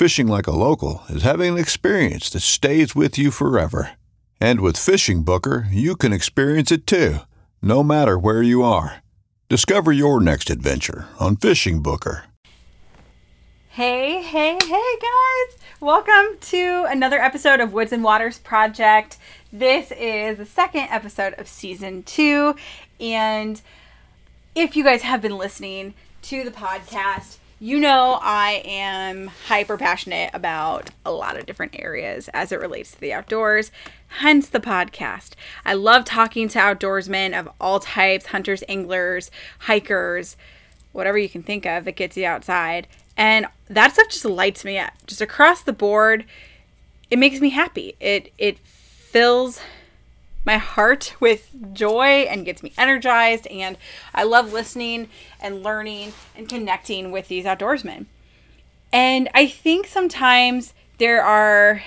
Fishing like a local is having an experience that stays with you forever. And with FishingBooker, you can experience it too, no matter where you are. Discover your next adventure on FishingBooker. Hey, hey, hey, guys! Welcome to another episode of Woods and Waters Project. This is the second episode of season two. And if you guys have been listening to the podcast, you know I am hyper passionate about a lot of different areas as it relates to the outdoors, hence the podcast. I love talking to outdoorsmen of all types hunters, anglers, hikers, whatever you can think of that gets you outside. And that stuff just lights me up. Just across the board, it makes me happy. It it fills my heart with joy and gets me energized and I love listening and learning and connecting with these outdoorsmen. And I think sometimes there are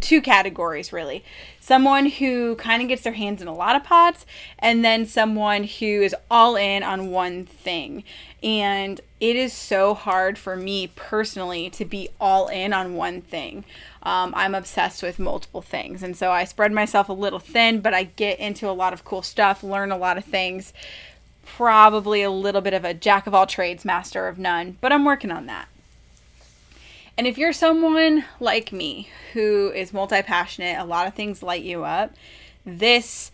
two categories really. Someone who kind of gets their hands in a lot of pots and then someone who is all in on one thing. And it is so hard for me personally to be all in on one thing. Um, I'm obsessed with multiple things. And so I spread myself a little thin, but I get into a lot of cool stuff, learn a lot of things. Probably a little bit of a jack of all trades, master of none, but I'm working on that. And if you're someone like me who is multi passionate, a lot of things light you up, this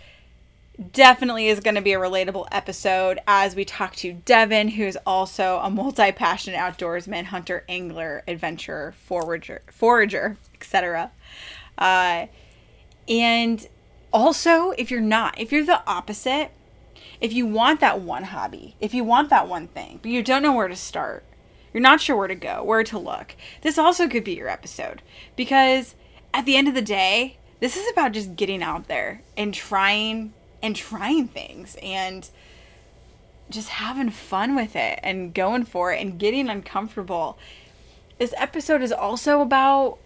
definitely is going to be a relatable episode as we talk to Devin, who is also a multi passionate outdoorsman, hunter, angler, adventurer, forager, forager, etc. Uh, and also, if you're not, if you're the opposite, if you want that one hobby, if you want that one thing, but you don't know where to start, you're not sure where to go, where to look, this also could be your episode. Because at the end of the day, this is about just getting out there and trying and trying things and just having fun with it and going for it and getting uncomfortable. This episode is also about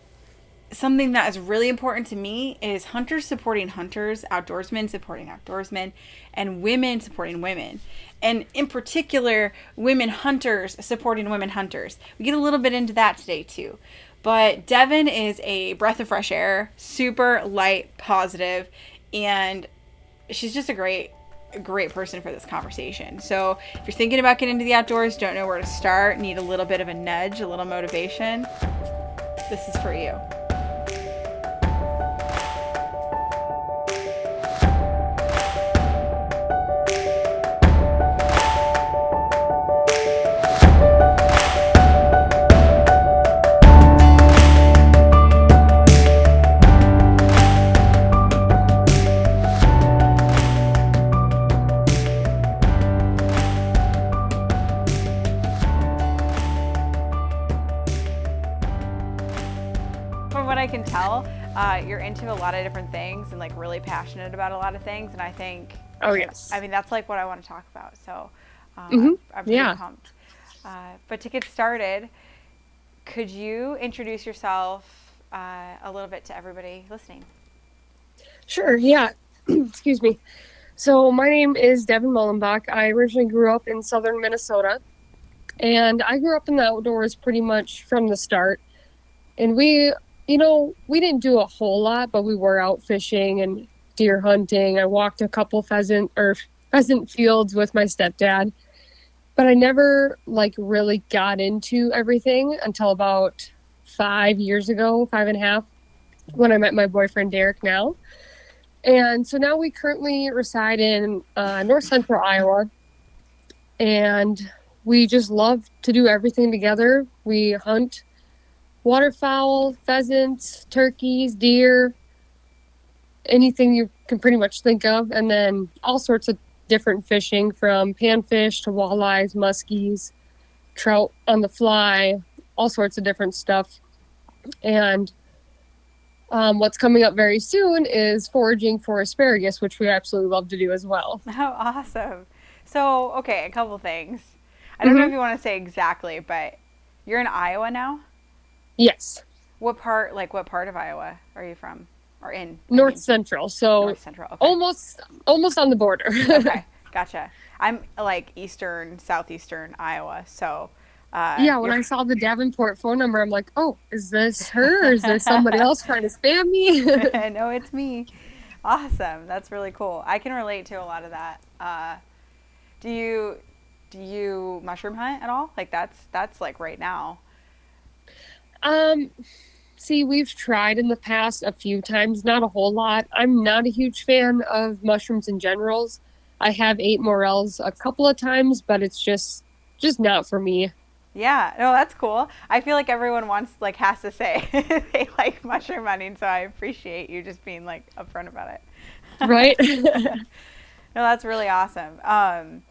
something that is really important to me is hunters supporting hunters, outdoorsmen supporting outdoorsmen, and women supporting women. And in particular, women hunters supporting women hunters. We get a little bit into that today too. But Devin is a breath of fresh air, super light, positive, and she's just a great great person for this conversation. So, if you're thinking about getting into the outdoors, don't know where to start, need a little bit of a nudge, a little motivation, this is for you. You're into a lot of different things and like really passionate about a lot of things. And I think, oh yes, I mean that's like what I want to talk about. So um, mm-hmm. I'm, I'm pretty yeah. pumped. Uh, but to get started, could you introduce yourself uh, a little bit to everybody listening? Sure. Yeah. excuse me. So my name is Devin Mullenbach. I originally grew up in southern Minnesota, and I grew up in the outdoors pretty much from the start. And we, you know, we didn't do a whole lot, but we were out fishing and deer hunting. I walked a couple pheasant or pheasant fields with my stepdad, but I never like really got into everything until about five years ago, five and a half, when I met my boyfriend Derek now. And so now we currently reside in uh, north central Iowa. And we just love to do everything together. We hunt waterfowl, pheasants, turkeys, deer, anything you can pretty much think of. And then all sorts of different fishing from panfish to walleyes, muskies, trout on the fly, all sorts of different stuff. And um, what's coming up very soon is foraging for asparagus, which we absolutely love to do as well. Oh, awesome. So, okay, a couple things. I don't know Mhm. if you want to say exactly, but you're in Iowa now? Yes, What part, like, what part of Iowa are you from? Or in? I north mean, central, so North Central. Okay. almost almost on the border. okay, gotcha. I'm like eastern, southeastern Iowa, so. Uh, yeah, when you're- I saw the Davenport phone number, I'm like, oh, is this her? Or is there somebody else trying to spam me? no, it's me. Awesome. That's really cool. I can relate to a lot of that. Uh, do you do you mushroom hunt at all? Like that's that's like right now. Um, see, we've tried in the past a few times, not a whole lot. I'm not a huge fan of mushrooms in generals. I have ate morels a couple of times, but it's just just not for me. Yeah, no, that's cool. I feel like everyone wants like has to say they like mushroom hunting, so I appreciate you just being like upfront about it. Right? No, that's really awesome. Um,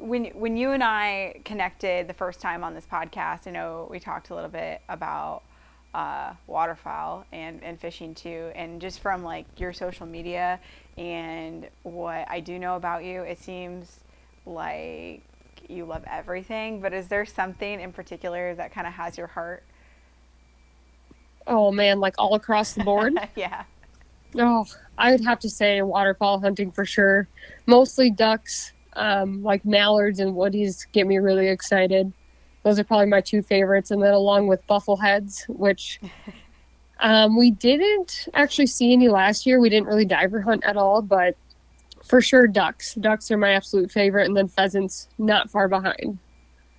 when when you and I connected the first time on this podcast, I know we talked a little bit about uh, waterfowl and, and fishing too, and just from like your social media and what I do know about you, it seems like you love everything. But is there something in particular that kind of has your heart? oh man, like all across the board. yeah. Oh, I'd have to say waterfowl hunting for sure. Mostly ducks, um, like mallards and woodies get me really excited. Those are probably my two favorites. And then along with buffleheads, which um, we didn't actually see any last year. We didn't really diver hunt at all, but for sure ducks. Ducks are my absolute favorite. And then pheasants not far behind.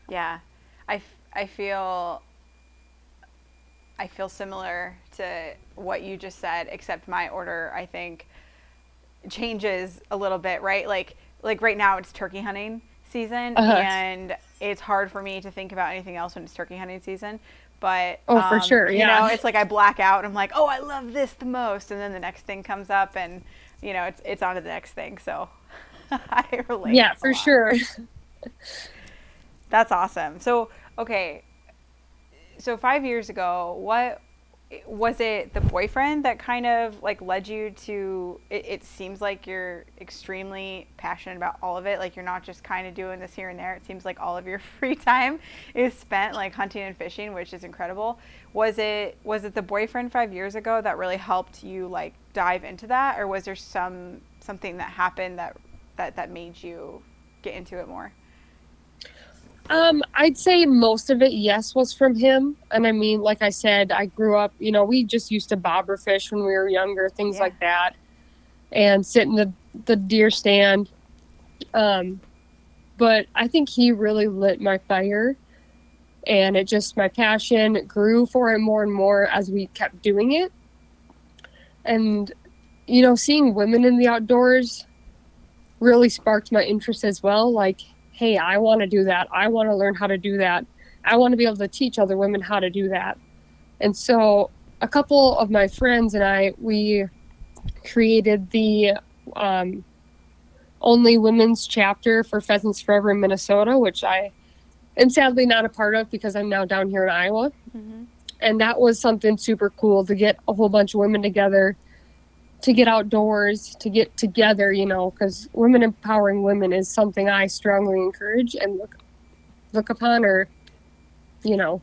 Yeah, I, f- I feel I feel similar to what you just said, except my order I think changes a little bit, right? Like like right now it's turkey hunting season, Uh-huh. and it's hard for me to think about anything else when it's turkey hunting season. But Oh, for um, sure, you yeah. know, it's like I black out. and I'm like, oh, I love this the most, and then the next thing comes up, and you know, it's it's on to the next thing. So I relate. yeah, for lot. sure. That's awesome. So, okay. So 5 years ago, what was it the boyfriend that kind of like led you to it, it seems like you're extremely passionate about all of it like you're not just kind of doing this here and there it seems like all of your free time is spent like hunting and fishing which is incredible. Was it was it the boyfriend 5 years ago that really helped you like dive into that or was there some something that happened that that that made you get into it more Um, I'd say most of it, yes, was from him. And I mean, like I said, I grew up, you know, we just used to bobber fish when we were younger, things Yeah. like that, and sit in the, the deer stand. Um, but I think he really lit my fire. And it just, my passion grew for it more and more as we kept doing it. And, you know, seeing women in the outdoors really sparked my interest as well. Like, hey, I want to do that. I want to learn how to do that. I want to be able to teach other women how to do that. And so, a couple of my friends and I, we created the um, only women's chapter for Pheasants Forever in Minnesota, which I am sadly not a part of because I'm now down here in Iowa. mm-hmm. And that was something super cool to get a whole bunch of women together, to get outdoors, to get together, you know, because women empowering women is something I strongly encourage and look look upon or, you know.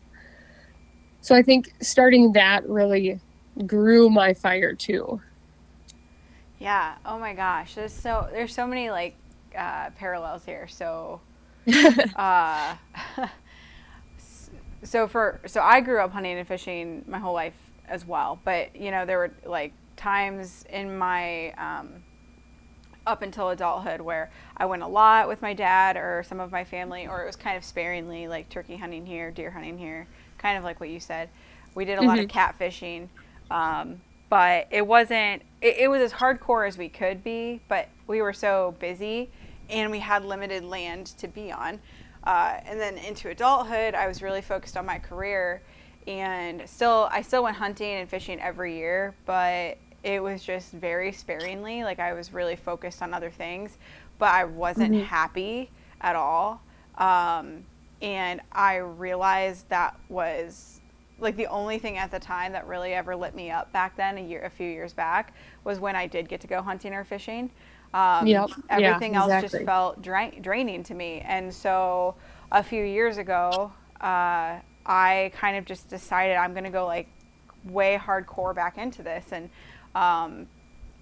So I think starting that really grew my fire too. Yeah. Oh my gosh. There's so there's so many like uh, parallels here. So, uh, so for so I grew up hunting and fishing my whole life as well. But you know there were like times in my um, up until adulthood where I went a lot with my dad or some of my family, or it was kind of sparingly, like turkey hunting here, deer hunting here, kind of like what you said. We did a lot of catfishing, um, but it wasn't. It, it was as hardcore as we could be, but we were so busy, and we had limited land to be on. Uh, and then into adulthood, I was really focused on my career, and still, I still went hunting and fishing every year, but it was just very sparingly. Like I was really focused on other things, but I wasn't mm-hmm. happy at all. Um, and I realized that was like the only thing at the time that really ever lit me up back then, a year, a few years back, was when I did get to go hunting or fishing. Um, yep. Everything yeah, else just felt dra- draining to me. And so a few years ago, uh, I kind of just decided I'm going to go like way hardcore back into this. And um,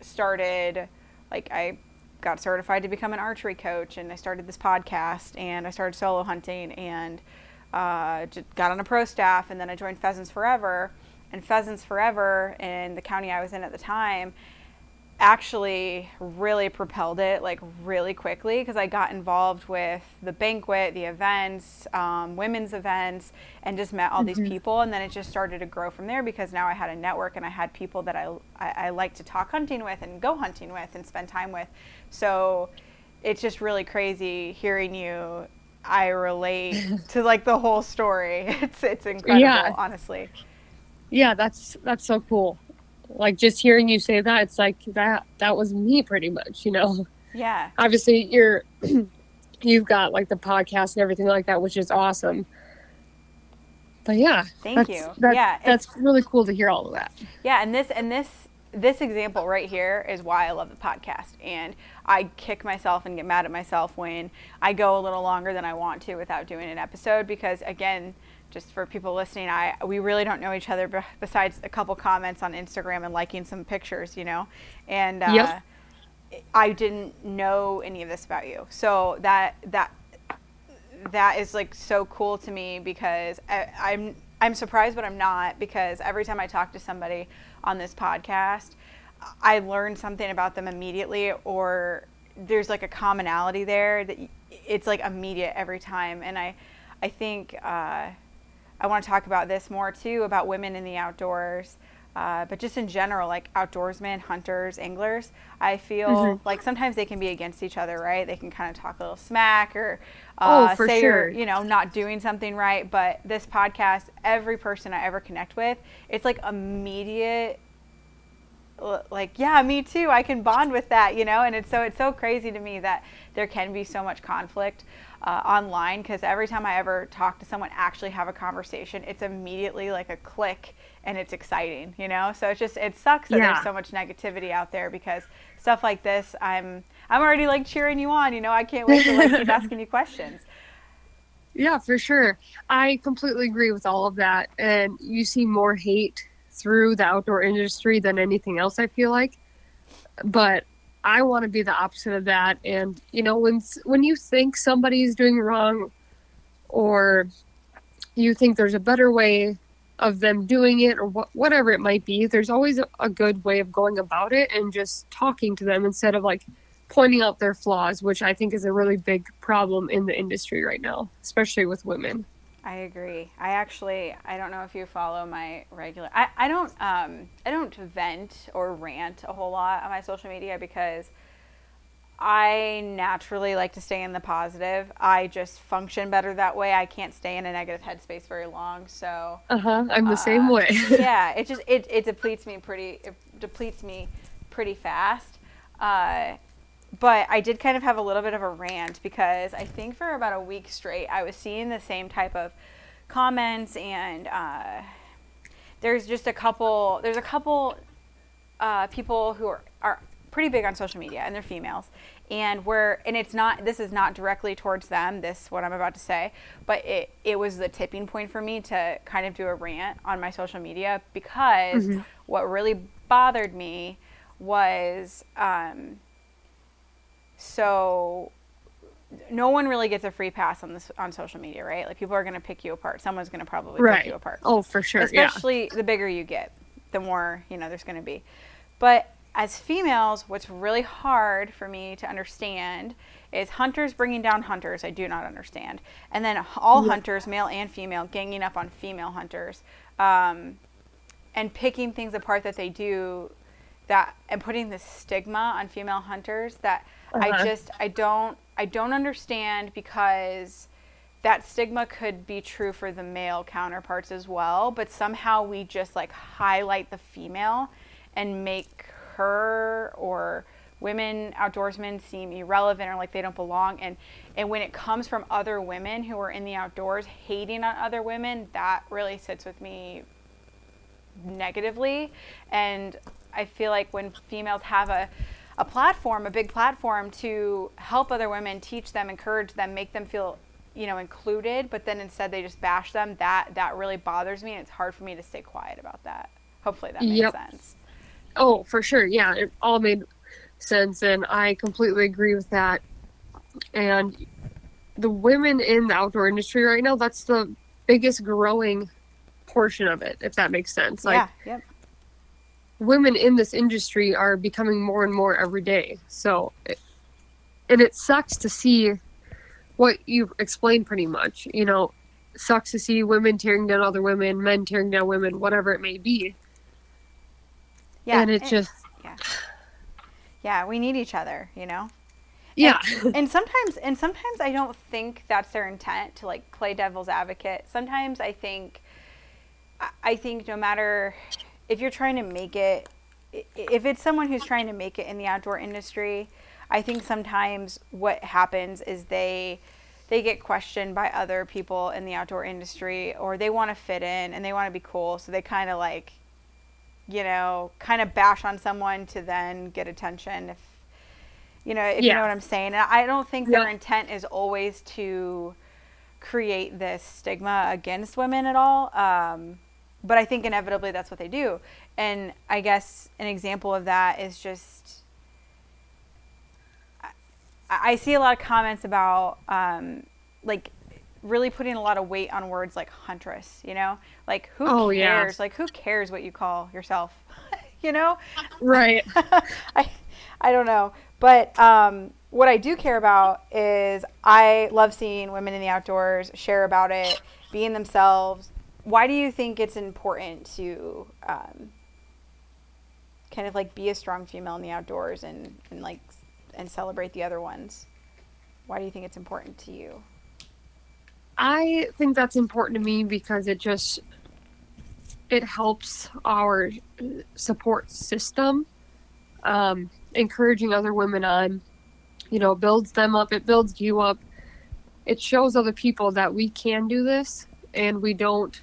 started like I got certified to become an archery coach and I started this podcast and I started solo hunting and uh, got on a pro staff and then I joined Pheasants Forever. And Pheasants Forever in the county I was in at the time actually really propelled it like really quickly because I got involved with the banquet, the events, um, women's events, and just met all mm-hmm. these people. And then it just started to grow from there because now I had a network and I had people that I, I, I like to talk hunting with and go hunting with and spend time with. So it's just really crazy hearing you. I relate to like the whole story. It's it's incredible, yeah. honestly. Yeah, that's that's so cool like just hearing you say that it's like that that was me pretty much you know? Yeah. Obviously you're you've got like the podcast and everything like that which is awesome. But yeah. Thank you. that, yeah that's really cool to hear all of that. Yeah and this and this this example right here is why I love the podcast. And I kick myself and get mad at myself when I go a little longer than I want to without doing an episode because, again, just for people listening, I we really don't know each other besides a couple comments on Instagram and liking some pictures, you know, and uh, yep. I didn't know any of this about you. So that that that is like so cool to me because I, I'm I'm surprised, but I'm not because every time I talk to somebody on this podcast, I learn something about them immediately, or there's like a commonality there that it's like immediate every time, and I I think. Uh, I want to talk about this more too about women in the outdoors. Uh, but just in general, like outdoorsmen, hunters, anglers, I feel mm-hmm. like sometimes they can be against each other, right? They can kind of talk a little smack or uh, oh, say sure. you're, you know, not doing something right. But this podcast, every person I ever connect with, it's like immediate like yeah me too i can bond with that you know and it's so it's so crazy to me that there can be so much conflict uh, online because every time I ever talk to someone, actually have a conversation, it's immediately like a click and it's exciting, you know. So it's just it sucks that yeah. there's so much negativity out there because stuff like this, I'm I'm already like cheering you on, you know. I can't wait to like keep asking you questions. Yeah, for sure. I completely agree with all of that, and you see more hate through the outdoor industry than anything else. I feel like, but I want to be the opposite of that. And you know, when when you think somebody's doing wrong, or you think there's a better way of them doing it, or wh- whatever it might be, there's always a, a good way of going about it, and just talking to them instead of like pointing out their flaws, which I think is a really big problem in the industry right now, especially with women. I agree. I actually I don't know if you follow my regular I, I don't um I don't vent or rant a whole lot on my social media because I naturally like to stay in the positive. I just function better that way. I can't stay in a negative headspace very long. So Uh-huh. I'm the uh, same way. yeah, it just it, it depletes me pretty it depletes me pretty fast. Uh but I did kind of have a little bit of a rant because I think for about a week straight I was seeing the same type of comments and uh, there's just a couple there's a couple uh, people who are, are pretty big on social media and they're females and we're and it's not this is not directly towards them this what i'm about to say but it it was the tipping point for me to kind of do a rant on my social media because mm-hmm. what really bothered me was um, so no one really gets a free pass on this on social media, right? Like people are going to pick you apart. Someone's going to probably Right. pick you apart. Oh, for sure. Especially the bigger you get, the more, you know, there's going to be. But as females, what's really hard for me to understand is hunters bringing down hunters. I do not understand. And then all hunters, male and female, ganging up on female hunters um, and picking things apart that they do that and putting this stigma on female hunters that I Uh-huh. just I don't I don't understand because that stigma could be true for the male counterparts as well, but somehow we just like highlight the female and make her or women outdoorsmen seem irrelevant or like they don't belong and and when it comes from other women who are in the outdoors hating on other women that really sits with me negatively and i feel like when females have a a platform a big platform to help other women teach them encourage them make them feel you know included but then instead they just bash them that that really bothers me and it's hard for me to stay quiet about that hopefully that makes Yep. sense Oh, for sure. Yeah, it all made sense, and I completely agree with that. And the women in the outdoor industry right now, that's the biggest growing portion of it, if that makes sense. Like, yeah yep women in this industry are becoming more and more every day. So, it, and it sucks to see what you explained pretty much. You know, sucks to see women tearing down other women, men tearing down women, whatever it may be. yeah and it just, yeah Yeah, we need each other you know yeah. and sometimes and sometimes i don't think that's their intent to like play devil's advocate sometimes i think i think no matter if you're trying to make it if it's someone who's trying to make it in the outdoor industry i think sometimes what happens is they they get questioned by other people in the outdoor industry or they want to fit in and they want to be cool. So they kind of like you know kind of bash on someone to then get attention if you know if you know what i'm saying. And i don't think their intent is always to create this stigma against women at all. Um, but i think inevitably that's what they do and i guess an example of that is just I, I see a lot of comments about um, like really putting a lot of weight on words like huntress you know like who Oh, yeah. cares like who cares what you call yourself you know right. I, I don't know. But um, what I do care about is I love seeing women in the outdoors share about it, being themselves. Why do you think it's important to um, kind of like be a strong female in the outdoors and, and like and celebrate the other ones? Why do you think it's important to you? I think that's important to me because it just it helps our support system, um, encouraging other women on, you know, builds them up. It builds you up. It shows other people that we can do this, and we don't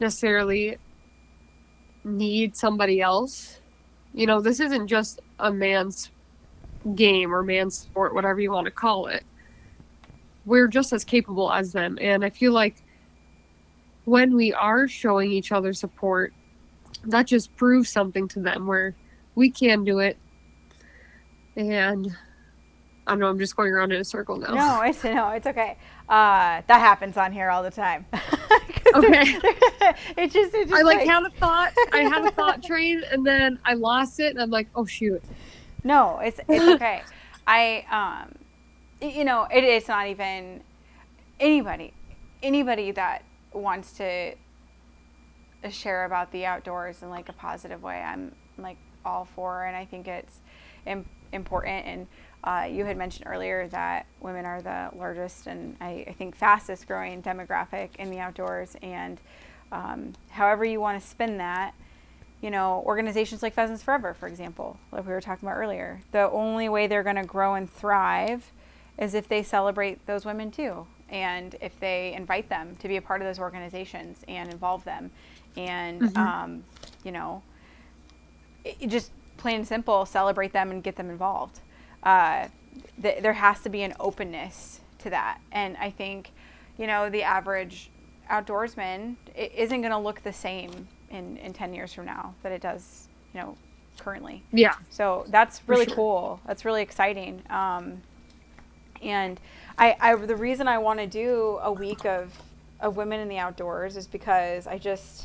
necessarily need somebody else. You know, this isn't just a man's game or man's sport, whatever you want to call it we're just as capable as them. And I feel like when we are showing each other support, that just proves something to them where we can do it. And I don't know, I'm just going around in a circle now. No, it's no, it's okay. Uh, that happens on here all the time. Okay. it just, it just I like had a thought, I had a thought train, and then I lost it, and I'm like, oh shoot. No, it's it's okay. I um, you know, it, it's not even anybody, anybody that wants to share about the outdoors in like a positive way. I'm like all for, and I think it's Im- important. And uh, you had mentioned earlier that women are the largest and I, I think fastest growing demographic in the outdoors. And um, however you want to spin that, you know, organizations like Pheasants Forever, for example, like we were talking about earlier, the only way they're going to grow and thrive is if they celebrate those women too. And if they invite them to be a part of those organizations and involve them. And, um, you know, it, it just plain and simple, celebrate them and get them involved. Uh, th- there has to be an openness to that. And I think, you know, the average outdoorsman isn't going to look the same in, in 10 years from now that it does, you know, currently. Yeah. So that's really sure. cool. That's really exciting. Um, and I, I, the reason I want to do a week of, of women in the outdoors is because I just,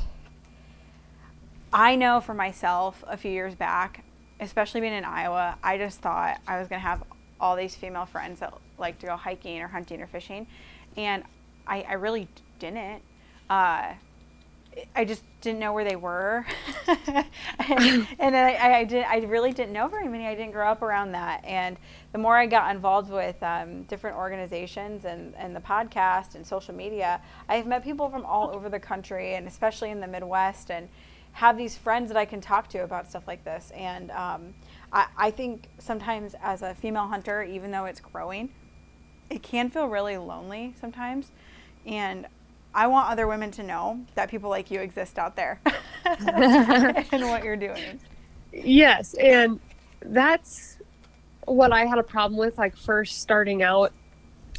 I know for myself a few years back, especially being in Iowa, I just thought I was going to have all these female friends that like to go hiking or hunting or fishing. And I, I really didn't. Uh, I just didn't know where they were, and, and I, I did. I really didn't know very many. I didn't grow up around that, and the more I got involved with um, different organizations and, and the podcast and social media, I've met people from all over the country, and especially in the Midwest, and have these friends that I can talk to about stuff like this. And um, I, I think sometimes as a female hunter, even though it's growing, it can feel really lonely sometimes, and I want other women to know that people like you exist out there and what you're doing. Yes, and that's what I had a problem with like first starting out.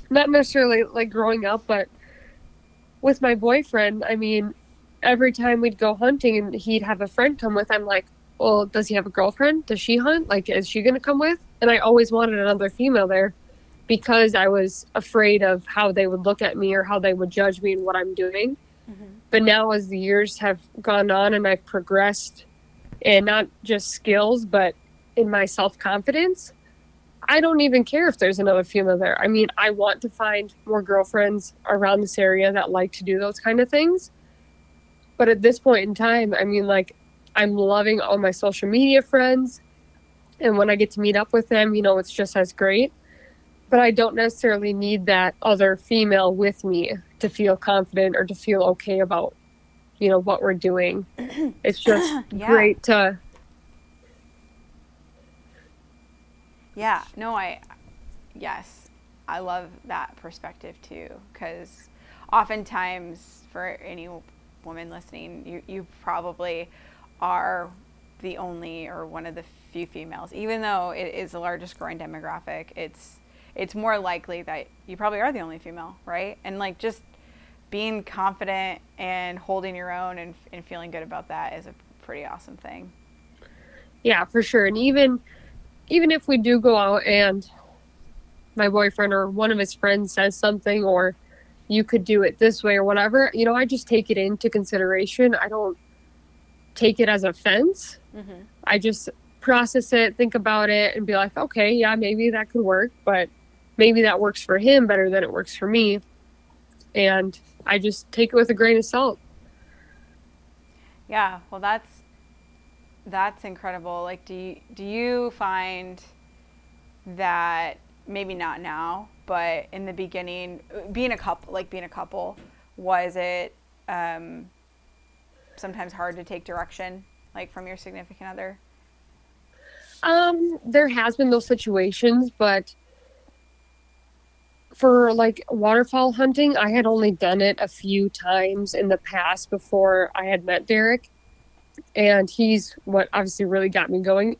Not necessarily like growing up, but with my boyfriend, I mean, every time we'd go hunting and he'd have a friend come with, I'm like, well, does he have a girlfriend? Does she hunt? Like, is she going to come with? And I always wanted another female there because I was afraid of how they would look at me or how they would judge me and what I'm doing. Mm-hmm. But now, as the years have gone on and I've progressed, and not just skills, but in my self confidence, I don't even care if there's another female there. I mean, I want to find more girlfriends around this area that like to do those kind of things. But at this point in time, I mean, like, I'm loving all my social media friends. And when I get to meet up with them, you know, it's just as great but I don't necessarily need that other female with me to feel confident or to feel okay about, you know, what we're doing. It's just Yeah. great to, Yeah, no, I, yes, I love that perspective too, because oftentimes for any woman listening, you, you probably are the only or one of the few females, even though it is the largest growing demographic, it's, it's more likely that you probably are the only female, right? And like just being confident and holding your own and, and feeling good about that is a pretty awesome thing. yeah, for sure. And even, even if we do go out and my boyfriend or one of his friends says something or you could do it this way or whatever, you know, I just take it into consideration. I don't take it as offense. Mm-hmm. I just process it, think about it, and be like, okay, yeah, maybe that could work, but maybe that works for him better than it works for me. And I just take it with a grain of salt. Yeah, well, that's that's incredible. Like, do you, do you find that maybe not now, but in the beginning, being a couple, like being a couple, was it um, sometimes hard to take direction, like from your significant other? Um, there has been those situations, but for like waterfowl hunting, I had only done it a few times in the past before I had met Derek. And he's what obviously really got me going.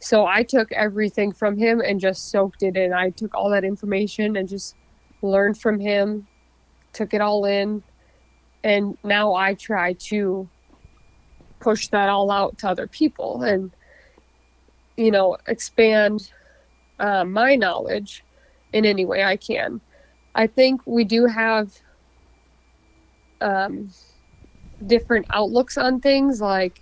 So I took everything from him and just soaked it in. I took all that information and just learned from him, took it all in. And now I try to push that all out to other people and, you know, expand uh, my knowledge in any way I can. I think we do have um, different outlooks on things like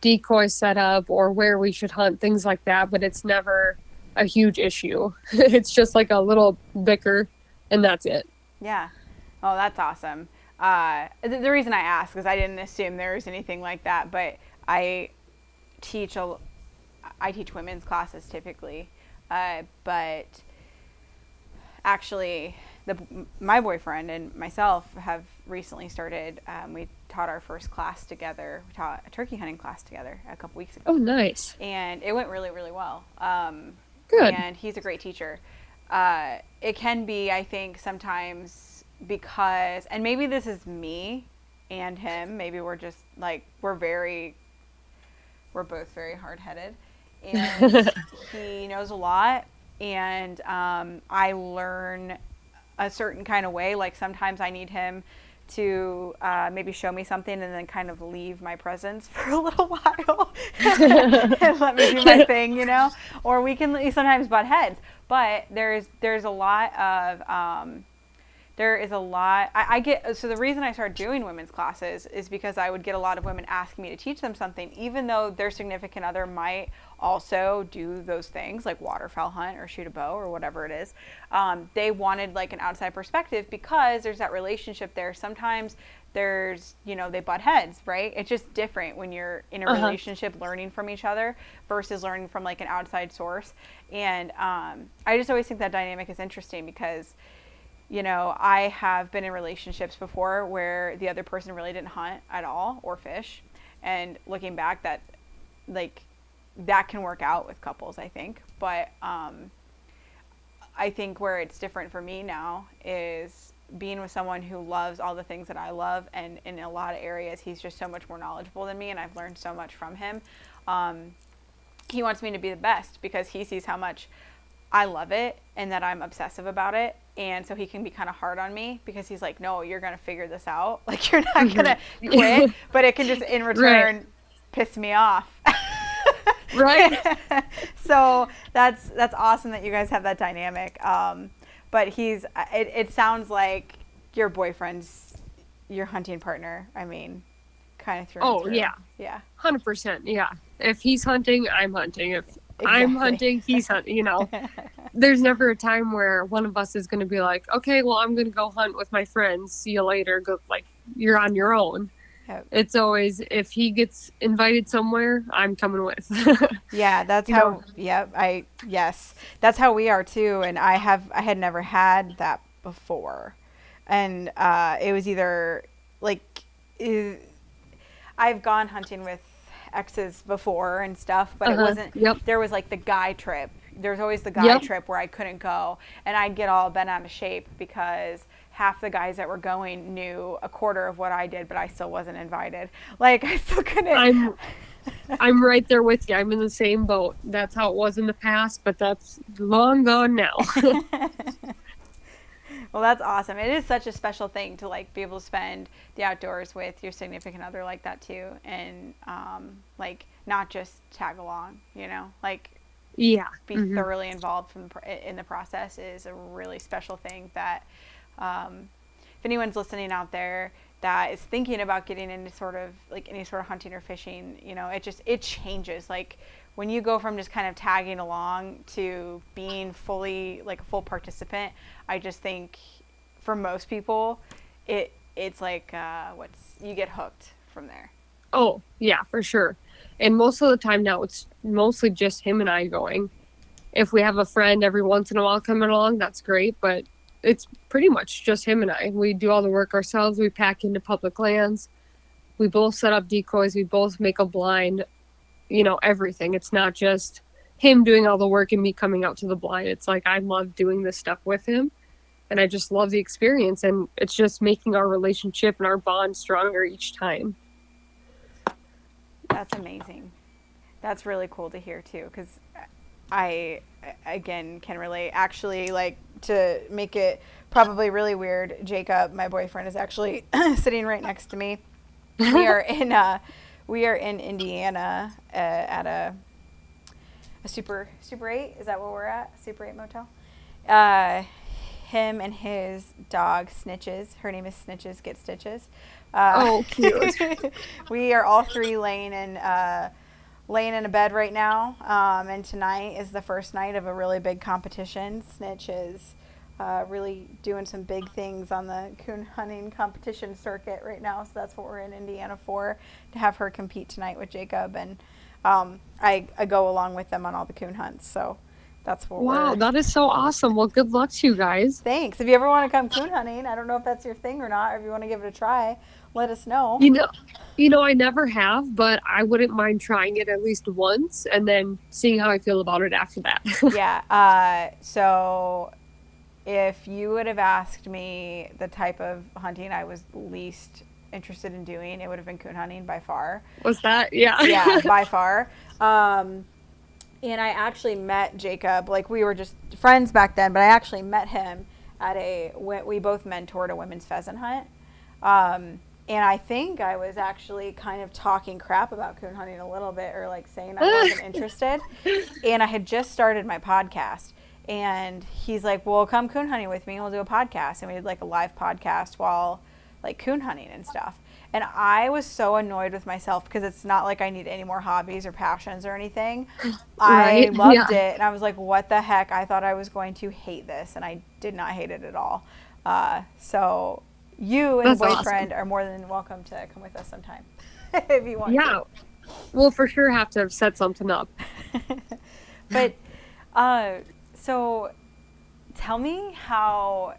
decoy setup or where we should hunt, things like that, but it's never a huge issue. it's just like a little bicker, and that's it. Yeah. Oh, that's awesome. Uh, the, the reason I ask is I didn't assume there was anything like that, but I teach a, I teach women's classes typically, uh, but actually, the my boyfriend and myself have recently started. Um, we taught our first class together. We taught a turkey hunting class together a couple weeks ago, Oh, nice. and it went really, really well. Um, Good. and he's a great teacher. Uh, it can be, I think, sometimes because, and maybe this is me and him. Maybe we're just like we're very, we're both very hard headed, and he knows a lot, and um, I learn a certain kind of way. Like sometimes I need him to uh, maybe show me something and then kind of leave my presence for a little while and let me do my thing, you know. Or we can sometimes butt heads, but there's there's a lot of um, there is a lot I, I, get so the reason i started doing women's classes is because i would get a lot of women asking me to teach them something even though their significant other might also do those things like waterfowl hunt or shoot a bow or whatever it is. Um, they wanted like an outside perspective because there's that relationship there. Sometimes there's you know they butt heads right? It's just different when you're in a uh-huh. relationship learning from each other versus learning from like an outside source. And um, i just always think that dynamic is interesting because you know, I have been in relationships before where the other person really didn't hunt at all or fish. And looking back, that like that can work out with couples, I think. But um, I think where it's different for me now is being with someone who loves all the things that I love, and in a lot of areas, he's just so much more knowledgeable than me, and I've learned so much from him. Um, he wants me to be the best because he sees how much I love it and that I'm obsessive about it. And so he can be kind of hard on me because he's like, no, you're going to figure this out. Like, you're not mm-hmm. going to quit. but it can just, in return, right. piss me off. right. so that's, that's awesome that you guys have that dynamic. Um, but he's, it, it sounds like your boyfriend's your hunting partner. I mean, kind of through. Oh, through. yeah. Yeah. 100%. Yeah. If he's hunting, I'm hunting. If Exactly. I'm hunting, he's hunting, you know. There's never a time where one of us is going to be like, okay, well, I'm going to go hunt with my friends. See you later. Go, like, you're on your own. Yep. It's always, if he gets invited somewhere, I'm coming with. yeah, that's you how, know? yep, I, yes. That's how we are too. And I have, I had never had that before. And uh, it was either like, I've gone hunting with exes before and stuff, but uh-huh. it wasn't. Yep. There was like the guy trip. There's always the guy yep. trip where I couldn't go, and I'd get all bent out of shape because half the guys that were going knew a quarter of what I did, but I still wasn't invited. Like I still couldn't. I'm, I'm right there with you. I'm in the same boat. That's how it was in the past, but that's long gone now. Well, that's awesome. It is such a special thing to like be able to spend the outdoors with your significant other like that too, and um, like not just tag along. You know, like yeah, be mm-hmm. thoroughly involved from the, in the process is a really special thing. That um, if anyone's listening out there that is thinking about getting into sort of like any sort of hunting or fishing, you know, it just it changes like when you go from just kind of tagging along to being fully like a full participant, I just think for most people, it it's like uh, what's you get hooked from there. Oh yeah, for sure. And most of the time now, it's mostly just him and I going. If we have a friend every once in a while coming along, that's great. But it's pretty much just him and I. We do all the work ourselves. We pack into public lands. We both set up decoys. We both make a blind you know, everything. It's not just him doing all the work and me coming out to the blind. It's like I love doing this stuff with him and I just love the experience and it's just making our relationship and our bond stronger each time. That's amazing. That's really cool to hear too cuz I again can relate actually like to make it probably really weird. Jacob, my boyfriend is actually sitting right next to me. We are in uh we are in Indiana uh, at a a super super eight. Is that where we're at? Super eight motel. Uh, him and his dog Snitches. Her name is Snitches Get Stitches. Uh, oh, cute. we are all three laying in uh, laying in a bed right now, um, and tonight is the first night of a really big competition. Snitch is uh, really doing some big things on the coon hunting competition circuit right now. So that's what we're in Indiana for to have her compete tonight with Jacob, and um, I, I go along with them on all the coon hunts. So that's what. Wow, that is so awesome. Well, good luck to you guys. Thanks. If you ever want to come coon hunting, I don't know if that's your thing or not, or if you want to give it a try, let us know. You know, you know, I never have, but I wouldn't mind trying it at least once and then seeing how I feel about it after that. yeah. Uh, so if you would have asked me the type of hunting I was least interested in doing, it would have been coon hunting by far. Was that? Yeah. yeah, by far. Um, and I actually met Jacob. Like we were just friends back then, but I actually met him at a. We both mentored a women's pheasant hunt. Um, and I think I was actually kind of talking crap about coon hunting a little bit, or like saying I wasn't interested. And I had just started my podcast, and he's like, "Well, come coon hunting with me, and we'll do a podcast." And we did like a live podcast while like coon hunting and stuff. And I was so annoyed with myself because it's not like I need any more hobbies or passions or anything. I loved yeah. it, and I was like, "What the heck?" I thought I was going to hate this, and I did not hate it at all. Uh, so you and That's awesome. boyfriend are more than welcome to come with us sometime if you want. Yeah. We'll for sure have to set something up. But uh, so, tell me how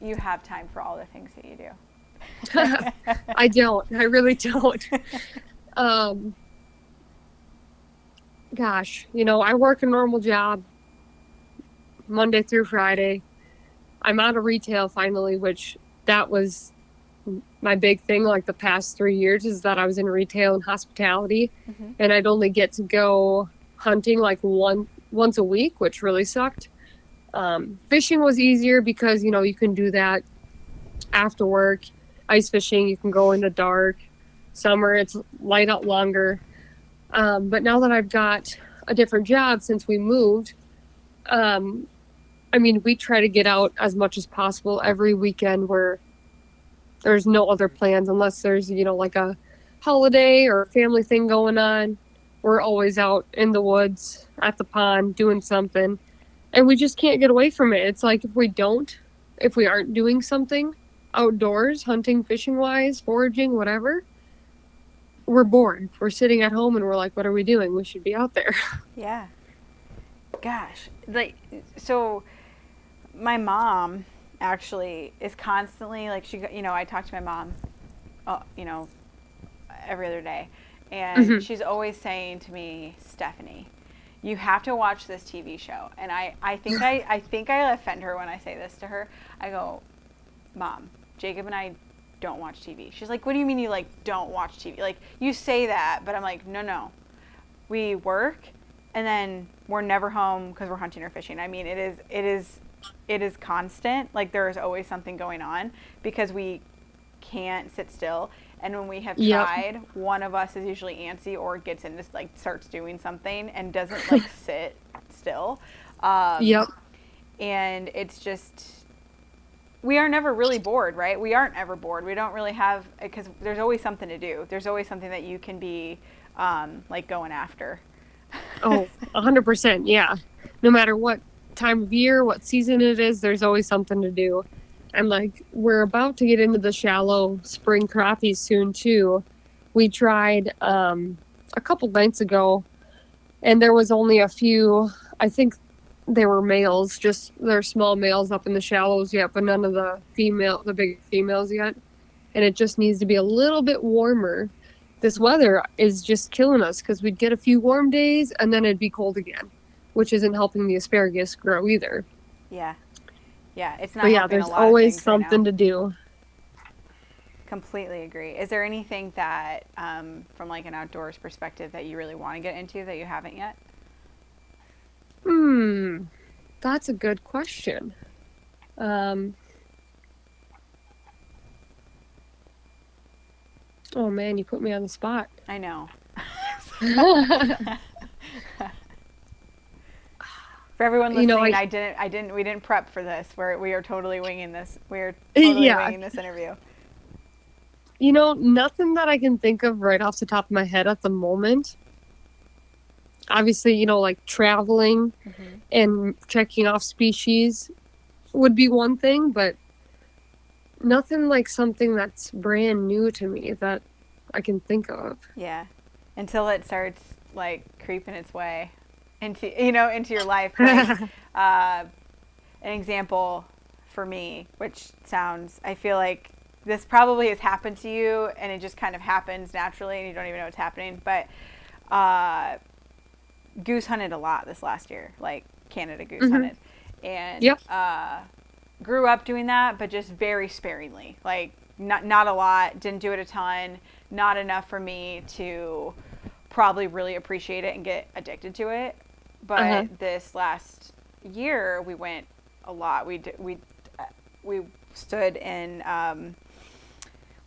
you have time for all the things that you do. I don't. I really don't. Um, gosh, you know, I work a normal job Monday through Friday. I'm out of retail finally, which that was my big thing like the past three years is that I was in retail and hospitality Mhm. and I'd only get to go hunting like one once a week, which really sucked. Um, fishing was easier because you know you can do that after work. Ice fishing, you can go in the dark. Summer, it's light out longer. Um, but now that I've got a different job since we moved, um, I mean, we try to get out as much as possible every weekend where there's no other plans unless there's, you know, like a holiday or a family thing going on. We're always out in the woods at the pond doing something. And we just can't get away from it. It's like if we don't, if we aren't doing something outdoors, hunting, fishing wise, foraging, whatever, we're bored. We're sitting at home and we're like, what are we doing? We should be out there. Yeah. Gosh, like so my mom actually is constantly like she you know, I talk to my mom uh, you know every other day and Mhm. she's always saying to me, "Stephanie, you have to watch this TV show." And I I think I I think I offend her when I say this to her. I go, "Mom, Jacob and I don't watch TV." She's like, "What do you mean you like don't watch TV?" Like you say that, but I'm like, "No, no we work and then we're never home because we're hunting or fishing i mean it is it is it is constant like there is always something going on because we can't sit still and when we have Yep. tried one of us is usually antsy or gets in this like starts doing something and doesn't like sit still um, yep. and it's just we are never really bored right we aren't ever bored we don't really have because there's always something to do there's always something that you can be um, like going after Oh, a 100%. Yeah. No matter what time of year, what season it is, there's always something to do. And like, we're about to get into the shallow spring crappies soon, too. We tried um, a couple nights ago, and there was only a few, I think they were males, just they're small males up in the shallows yet, but none of the female, the big females yet. And it just needs to be a little bit warmer this weather is just killing us because we'd get a few warm days and then it'd be cold again, which isn't helping the asparagus grow either. yeah yeah it's not But yeah, there's lot always things right something to do. completely agree is there anything that um, from like an outdoors perspective that you really want to get into that you haven't yet Hmm, that's a good question. Um, oh man, you put me on the spot. i know for everyone listening You know, I- I, didn't i didn't we didn't prep for this we're we are totally winging this we're totally Yeah. winging this interview You know, nothing that I can think of right off the top of my head at the moment. Obviously, you know, like traveling Mhm. and checking off species would be one thing, but nothing like something that's brand new to me that I can think of. Yeah, until it starts like creeping its way into you know into your life. Like, uh, an example for me, which sounds I feel like this probably has happened to you, and it just kind of happens naturally, and you don't even know what's happening. But uh, goose hunted a lot this last year, like Canada goose Mhm. hunted, and Yep. uh, grew up doing that, but just very sparingly. Like not not a lot. Didn't do it a ton. Not enough for me to probably really appreciate it and get addicted to it. But Uh-huh. this last year, we went a lot. We d- we uh, we stood in um,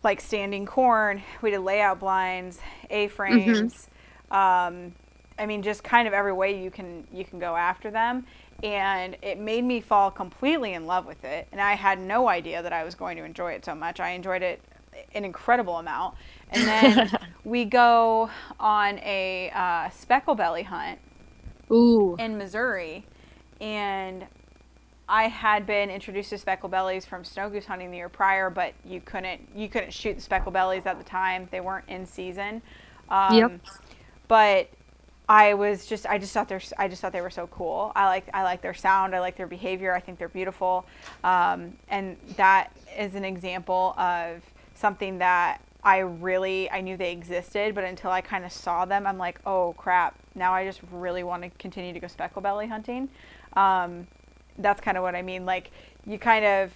like standing corn. We did layout blinds, A frames. Um, I mean, just kind of every way you can you can go after them. And it made me fall completely in love with it. And I had no idea that I was going to enjoy it so much. I enjoyed it an incredible amount. And then we go on a uh, speckle belly hunt Ooh. in Missouri, and I had been introduced to speckle bellies from snow goose hunting the year prior, but you couldn't you couldn't shoot the speckle bellies at the time; they weren't in season. Um, Yep. But I was just I just thought they're I just thought they were so cool. I like I like their sound. I like their behavior. I think they're beautiful, um, and that is an example of something that I really I knew they existed, but until I kind of saw them, I'm like, oh crap! Now I just really want to continue to go speckle belly hunting. Um, that's kind of what I mean. Like you kind of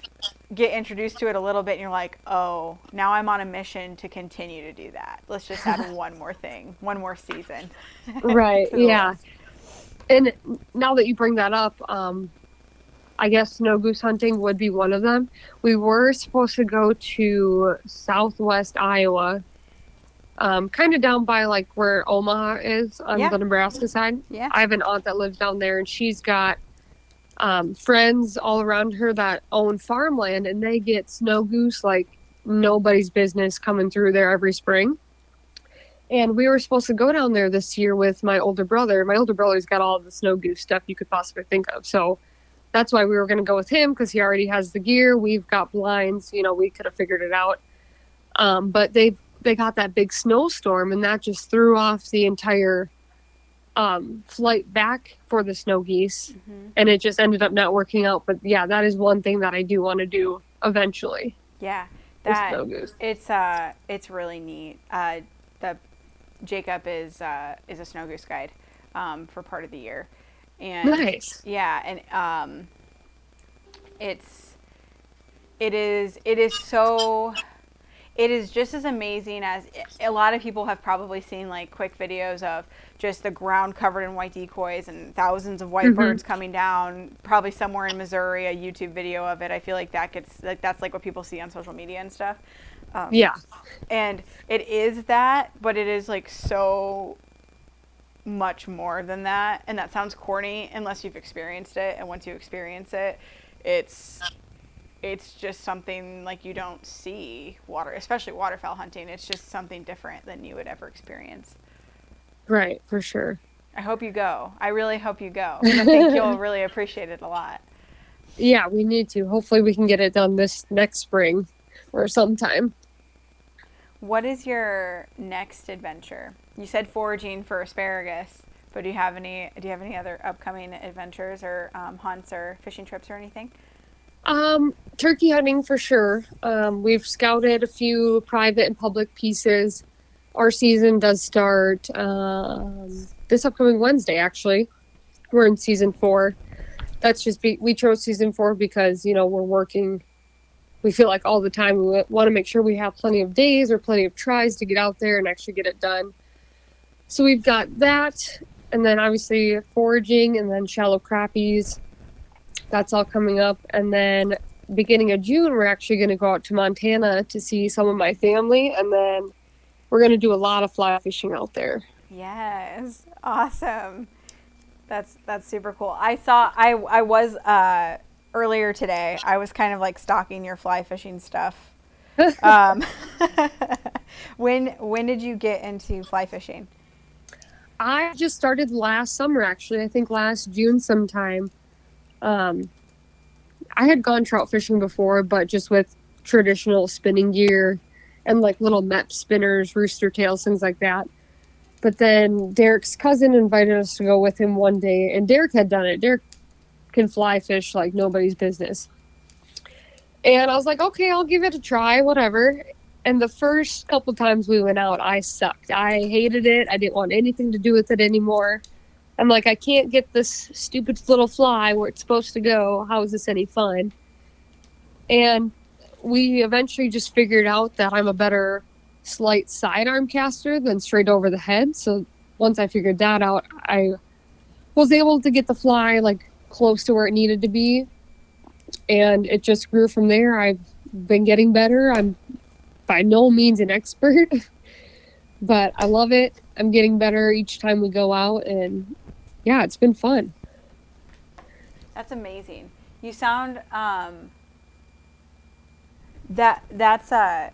get introduced to it a little bit, and you're like, oh, now I'm on a mission to continue to do that. Let's just add one more thing, one more season. right yeah list. and now that you bring that up um i guess snow goose hunting would be one of them we were supposed to go to southwest iowa um kind of down by like where omaha is on Yeah. the nebraska side Yeah. i have an aunt that lives down there and she's got um, friends all around her that own farmland and they get snow goose like nobody's business coming through there every spring and we were supposed to go down there this year with my older brother. My older brother's got all the snow goose stuff you could possibly think of. So that's why we were going to go with him because he already has the gear. We've got blinds. You know, we could have figured it out. Um, but they they got that big snowstorm, and that just threw off the entire um, flight back for the snow geese, Mhm. and it just ended up not working out. But yeah, that is one thing that I do want to do eventually. Yeah. That snow goose. it's uh it's really neat. Uh, the Jacob is uh, is a snow goose guide um, for part of the year, and Nice. yeah, and um, it's it is it is so it is just as amazing as a lot of people have probably seen like quick videos of just the ground covered in white decoys and thousands of white Mhm. birds coming down probably somewhere in missouri a youtube video of it i feel like that gets like that's like what people see on social media and stuff um, Yeah. and it is that but it is like so much more than that and that sounds corny unless you've experienced it and once you experience it it's it's just something like you don't see water especially waterfowl hunting it's just something different than you would ever experience Right. For sure. i hope you go i really hope you go. i think you'll really appreciate it a lot Yeah, we need to. Hopefully, we can get it done this next spring or sometime. What is your next adventure you said foraging for asparagus but do you have any do you have any other upcoming adventures or um, hunts or fishing trips or anything Um, turkey hunting for sure. Um, we've scouted a few private and public pieces. Our season does start um, this upcoming Wednesday. Actually, we're in season four. That's just be, we chose season four because you know we're working. We feel like all the time we want to make sure we have plenty of days or plenty of tries to get out there and actually get it done. So we've got that, and then obviously foraging, and then shallow crappies that's all coming up and then beginning of june we're actually going to go out to montana to see some of my family and then we're going to do a lot of fly fishing out there Yes, awesome. That's that's super cool. I saw I I was uh earlier today. I was kind of like stalking your fly fishing stuff. Um, when when did you get into fly fishing? i just started last summer actually i think last june sometime um, i had gone trout fishing before but just with traditional spinning gear and like little Mepps spinners rooster tails things like that but then derek's cousin invited us to go with him one day and derek had done it derek can fly fish like nobody's business. And i was like okay i'll give it a try whatever. And the first couple times we went out i sucked. I hated it. I didn't want anything to do with it anymore. I'm like i can't get this stupid little fly where it's supposed to go. How is this any fun? And we eventually just figured out that i'm a better slight sidearm caster than straight over the head. So once i figured that out i was able to get the fly like close to where it needed to be and it just grew from there i've been getting better i'm by no means an expert, but I love it. I'm getting better each time we go out, and yeah, it's been fun. That's amazing. You sound um, that that's uh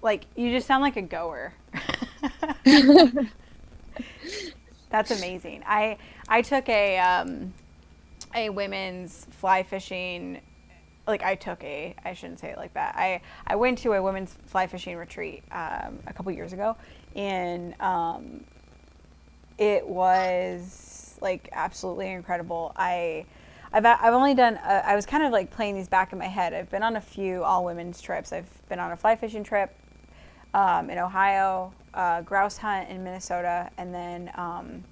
like you just sound like a goer. that's amazing. I I took a um, a women's fly fishing like I took a I shouldn't say it like that. I I went to a women's fly fishing retreat um, a couple years ago, and um, it was like absolutely incredible. I I've I've only done uh, I was kind of like playing these back in my head. I've been on a few all women's trips. I've been on a fly fishing trip um, in Ohio, a grouse hunt in Minnesota, and then um,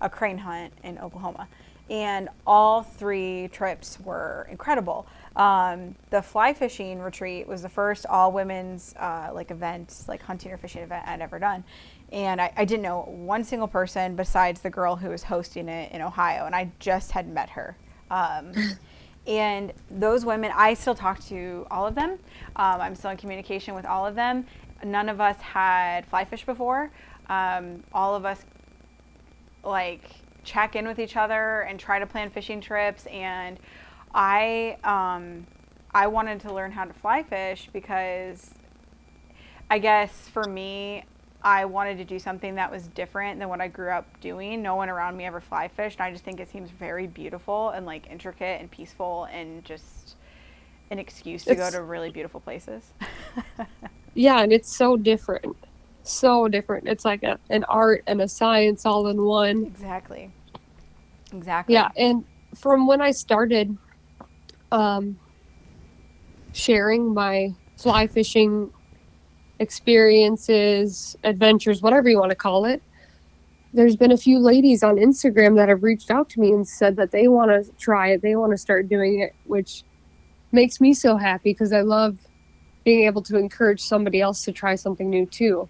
a crane hunt in Oklahoma. And all three trips were incredible. Um, the fly fishing retreat was the first all women's uh, like event, like hunting or fishing event I'd ever done. And I, I didn't know one single person besides the girl who was hosting it in Ohio, and I just had met her. Um, and those women, I still talk to all of them. Um, I'm still in communication with all of them. None of us had fly fish before. Um, all of us like check in with each other and try to plan fishing trips. And I, um, I wanted to learn how to fly fish because I guess for me, I wanted to do something that was different than what I grew up doing. No one around me ever fly fished. And I just think it seems very beautiful and like intricate and peaceful and just an excuse to It's- go to really beautiful places. Yeah, and it's so different. So different. It's like a, an art and a science all in one. exactly. Exactly. Yeah, and from when I started um, sharing my fly fishing experiences, adventures, whatever you want to call it, there's been a few ladies on Instagram that have reached out to me and said that they want to try it, they want to start doing it, which makes me so happy because I love being able to encourage somebody else to try something new too.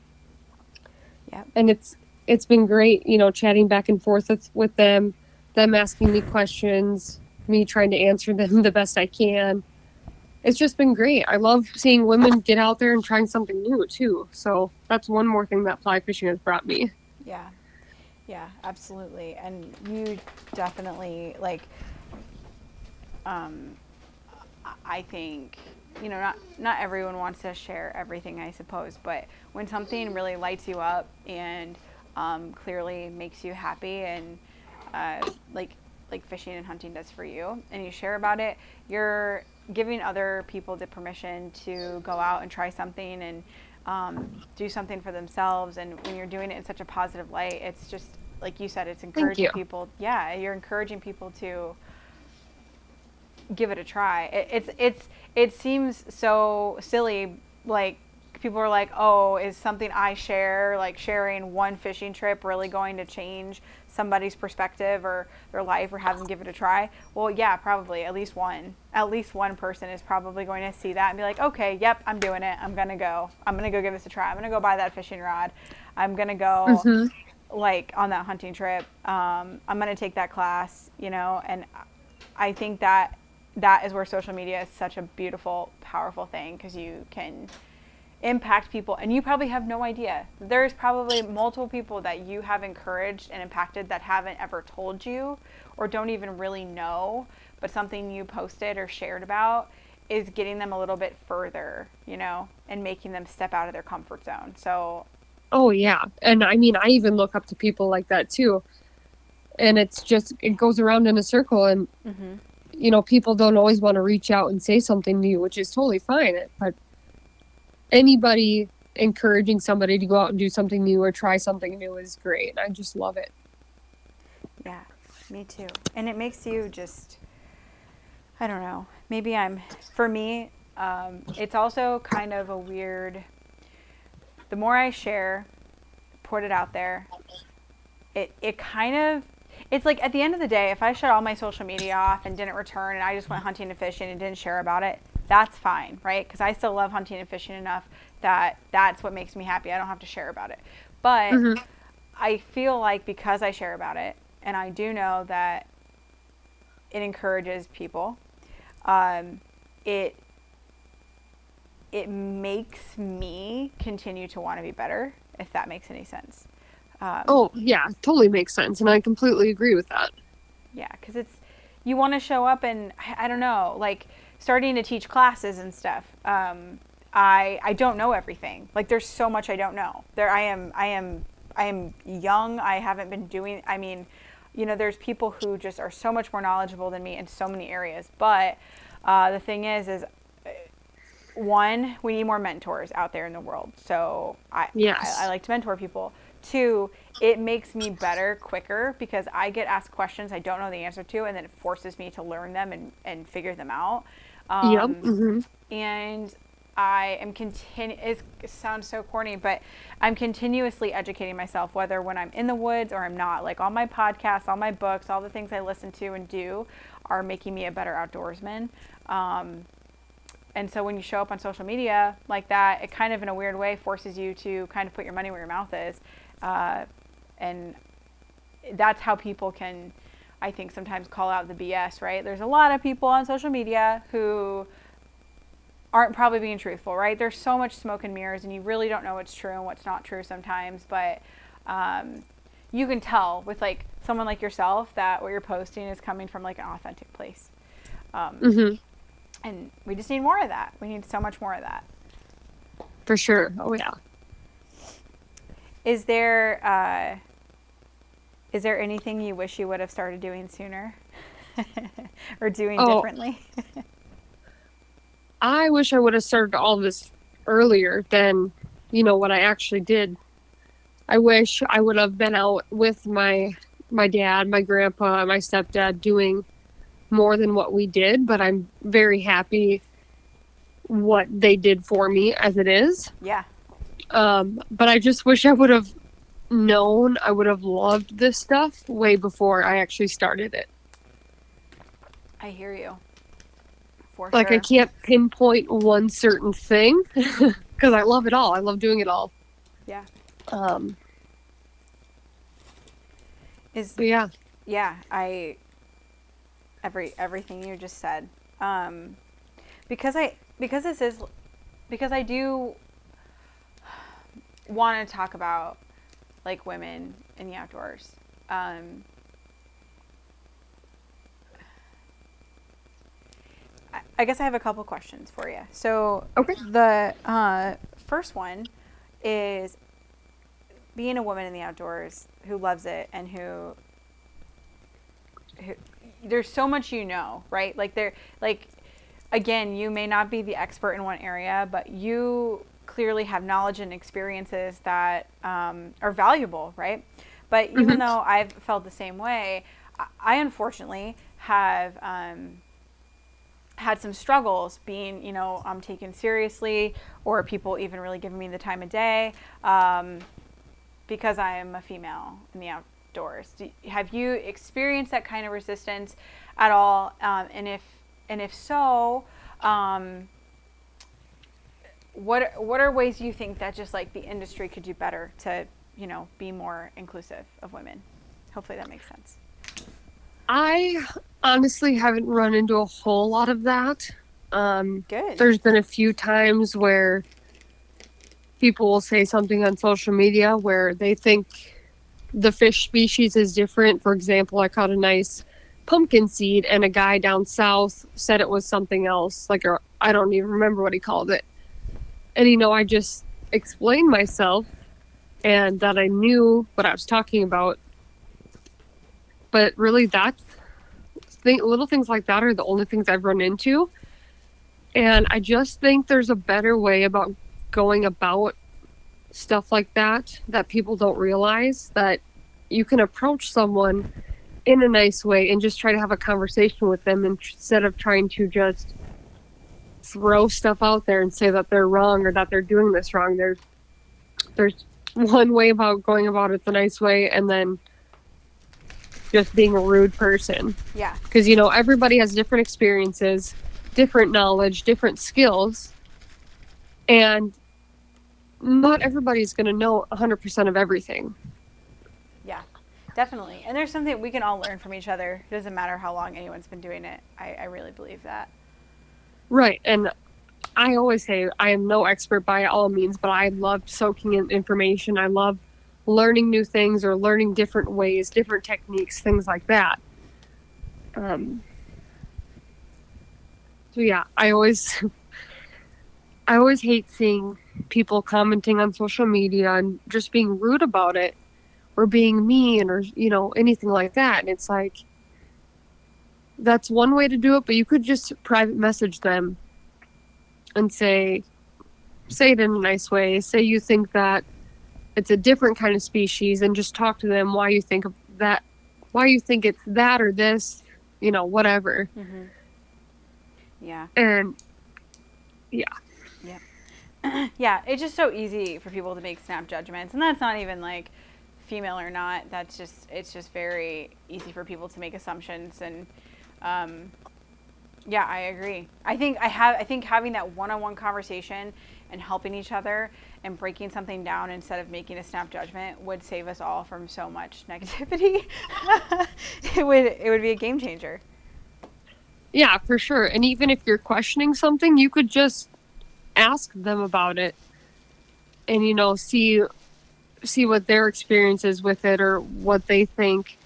And it's it's been great, you know, chatting back and forth with, with them, them asking me questions, me trying to answer them the best I can. It's just been great. I love seeing women get out there and trying something new too. So that's one more thing that fly fishing has brought me. Yeah. Yeah, absolutely. And you definitely like um I think you know not not everyone wants to share everything I suppose, but when something really lights you up and um, clearly makes you happy and uh, like like fishing and hunting does for you and you share about it, you're giving other people the permission to go out and try something and um, do something for themselves. And when you're doing it in such a positive light, it's just like you said, it's encouraging people. Yeah, you're encouraging people to give it a try. It, it's it's it seems so silly. Like people are like, "Oh, is something I share, like sharing one fishing trip, really going to change somebody's perspective or their life, or have them give it a try?" Well, yeah, probably. At least one, at least one person is probably going to see that and be like, "Okay, yep, I'm doing it. I'm gonna go. I'm gonna go give this a try. I'm gonna go buy that fishing rod. I'm gonna go." like on that hunting trip um, i'm going to take that class you know and i think that that is where social media is such a beautiful powerful thing because you can impact people and you probably have no idea there's probably multiple people that you have encouraged and impacted that haven't ever told you or don't even really know but something you posted or shared about is getting them a little bit further you know and making them step out of their comfort zone so Oh yeah. And I mean I even look up to people like that too. And it's just it goes around in a circle and mhm. You know, people don't always want to reach out and say something to you, which is totally fine. But anybody encouraging somebody to go out and do something new or try something new is great. I just love it. Yeah, me too. And it makes you just, I don't know, maybe I'm, for me, um, it's also kind of a weird, the more I share, put it out there, it, it kind of, it's like at the end of the day, if I shut all my social media off and didn't return and I just went hunting and fishing and didn't share about it, that's fine, right? Because I still love hunting and fishing enough that that's what makes me happy. I don't have to share about it. But Mhm. I feel like because I share about it, and I do know that it encourages people, um, it it makes me continue to want to be better, if that makes any sense. Um, Oh, yeah, totally makes sense. And I completely agree with that. Yeah, because it's you want to show up and I don't know, like starting to teach classes and stuff. Um, I I don't know everything. Like there's so much I don't know. There I am I am I am young. I haven't been doing. I mean, you know, there's people who just are so much more knowledgeable than me in so many areas. But uh, the thing is, is one, we need more mentors out there in the world. So I, Yes. I, I like to mentor people. Two, it makes me better quicker because I get asked questions I don't know the answer to, and then it forces me to learn them and, and figure them out. Um, yep. hmm and I am continu- it sounds so corny, but I'm continuously educating myself, whether when I'm in the woods or I'm not. Like all my podcasts, all my books, all the things I listen to and do are making me a better outdoorsman. Um, and so when you show up on social media like that, it kind of in a weird way forces you to kind of put your money where your mouth is. Uh, and that's how people can, I think, sometimes call out the BS, right? There's a lot of people on social media who aren't probably being truthful, right? There's so much smoke and mirrors, and you really don't know what's true and what's not true sometimes. But um, you can tell with like someone like yourself that what you're posting is coming from like an authentic place. Um, hmm And we just need more of that. We need so much more of that. For sure. Oh, yeah. Is there uh, is there anything you wish you would have started doing sooner, or doing Oh. differently? I wish I would have started all this earlier than, you know, what I actually did. I wish I would have been out with my my dad, my grandpa, my stepdad doing more than what we did, but I'm very happy what they did for me as it is. yeah, Um, but I just wish I would have known I would have loved this stuff way before I actually started it. I hear you. For Like sure. I can't pinpoint one certain thing because I love it all. I love doing it all. Yeah. Um, Is yeah, yeah i every everything you just said um because i because this is because i do want to talk about like women in the outdoors um I- guess I have a couple questions for you. So, Okay. the uh, first one is being a woman in the outdoors who loves it and who who- there's so much you know, right? Like there, like again, you may not be the expert in one area, but you clearly have knowledge and experiences that um, are valuable, right? But even though I've felt the same way, I, I unfortunately have um, had some struggles being, you know, um, taken seriously or people even really giving me the time of day. Um, because I am a female in the outdoors. Do, have you experienced that kind of resistance at all? Um, and if and if so, um, what what are ways you think that just like the industry could do better to you know be more inclusive of women? Hopefully that makes sense. I honestly haven't run into a whole lot of that. Um, Good. there's been a few times where people will say something on social media where they think the fish species is different. For example, I caught a nice pumpkin seed, and a guy down south said it was something else. Like, or I don't even remember what he called it. And you know, I just explained myself and that I knew what I was talking about. But really, that's think little things like that are the only things I've run into. And I just think there's a better way about going about stuff like that that people don't realize that you can approach someone in a nice way and just try to have a conversation with them instead of trying to just throw stuff out there and say that they're wrong or that they're doing this wrong. There's there's one way about going about it the nice way and then just being a rude person yeah. because you know everybody has different experiences different knowledge different skills and not everybody's going to know 100% of everything Yeah, definitely. And there's something we can all learn from each other. It doesn't matter how long anyone's been doing it. I, I really believe that. Right and I always say I am no expert by all means, but I love soaking in information. I love learning new things or learning different ways, different techniques, things like that. Um, so yeah, I always I always hate seeing people commenting on social media and just being rude about it or being mean or you know anything like that. And it's like that's one way to do it, but you could just private message them and say say it in a nice way. Say you think that it's a different kind of species and just talk to them why you think of that why you think it's that or this, you know, whatever. Mm-hmm. Yeah. And yeah. yeah, yeah. it's just so easy for people to make snap judgments, and that's not even like female or not. That's just it's just very easy for people to make assumptions, and um, yeah, I agree. I think I have I think having that one-on-one conversation and helping each other and breaking something down instead of making a snap judgment would save us all from so much negativity. it would it would be a game changer. Yeah, for sure. And even if you're questioning something, you could just ask them about it and you know see see what their experience is with it or what they think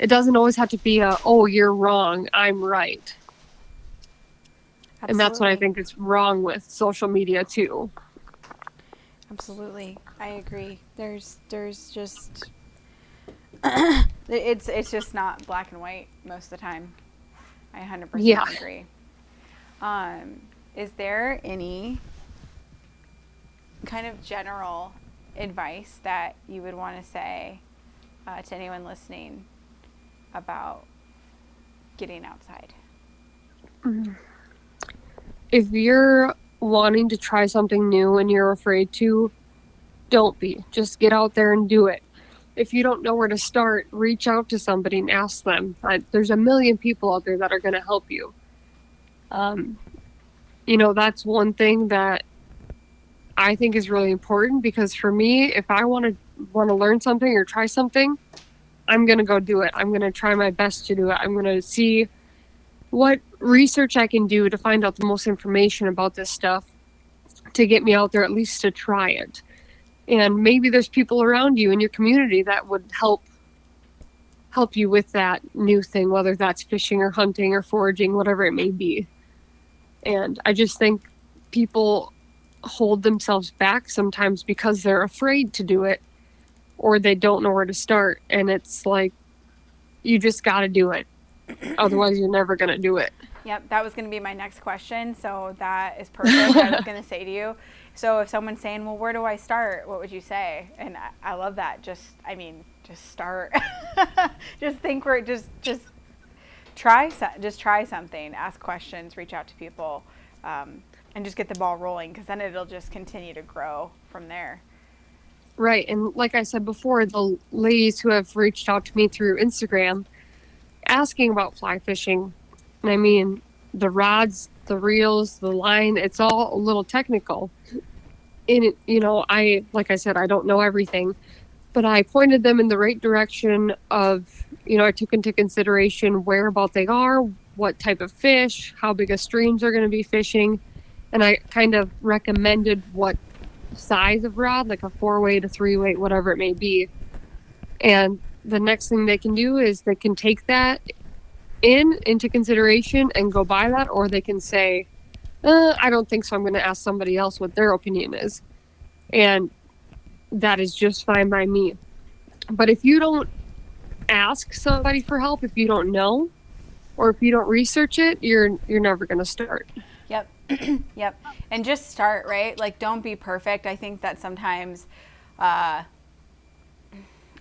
it doesn't always have to be a oh you're wrong i'm right and that's what i think is wrong with social media too Absolutely, I agree. There's there's just it's it's just not black and white most of the time. I 100% Yeah. agree. Um, is there any kind of general advice that you would want to say uh, to anyone listening about getting outside? if you're wanting to try something new and you're afraid to don't be. Just get out there and do it. If you don't know where to start reach out to somebody and ask them. There's a million people out there that are going to help you. Um, you know that's one thing that i think is really important because for me if i want to want to learn something or try something i'm going to go do it i'm going to try my best to do it i'm going to see what research I can do to find out the most information about this stuff to get me out there at least to try it. And maybe there's people around you in your community that would help help you with that new thing, whether that's fishing or hunting or foraging, whatever it may be. And I just think people hold themselves back sometimes because they're afraid to do it or they don't know where to start. And it's like, you just got to do it. Otherwise, you're never going to do it. Yep, that was going to be my next question. So that is perfect. I was going to say to you. So if someone's saying, "Well, where do I start?" What would you say? And I, I love that. Just, I mean, just start. just think where, just, just try, so- just try something. Ask questions. Reach out to people, um, and just get the ball rolling. Because then it'll just continue to grow from there. Right. And like I said before, the ladies who have reached out to me through Instagram asking about fly fishing, and I mean, the rods, the reels, the line, it's all a little technical. And, you know, I, like I said, I don't know everything, but I pointed them in the right direction of, you know, I took into consideration where about they are, what type of fish, how big of streams they're going to be fishing. And I kind of recommended what size of rod, like a four weight, a three weight, whatever it may be. And the next thing they can do is they can take that in into consideration and go buy that, or they can say, uh, I don't think so. I'm going to ask somebody else what their opinion is. And that is just fine by me. But if you don't ask somebody for help, if you don't know, or if you don't research it, you're you're never going to start. Yep. And just start, right? Like, don't be perfect. I think that sometimes, uh,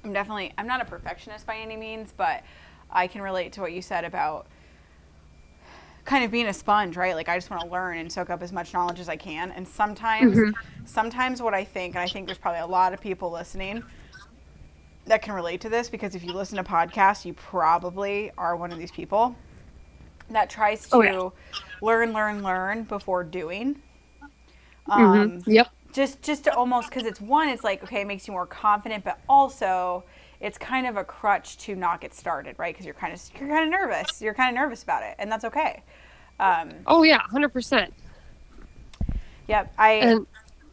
I'm definitely, I'm not a perfectionist by any means, but I can relate to what you said about kind of being a sponge, right? Like, I just want to learn and soak up as much knowledge as I can. And sometimes, sometimes what I think, and I think there's probably a lot of people listening that can relate to this because if you listen to podcasts, you probably are one of these people that tries to Oh, yeah. Learn, learn, learn before doing. Mhm. Um, Yep. just just to almost because it's one, it's like okay, it makes you more confident, but also it's kind of a crutch to not get started, right? Because you're kind of you're kind of nervous, you're kind of nervous about it, and that's okay. Um, Oh yeah, hundred percent. Yep. I And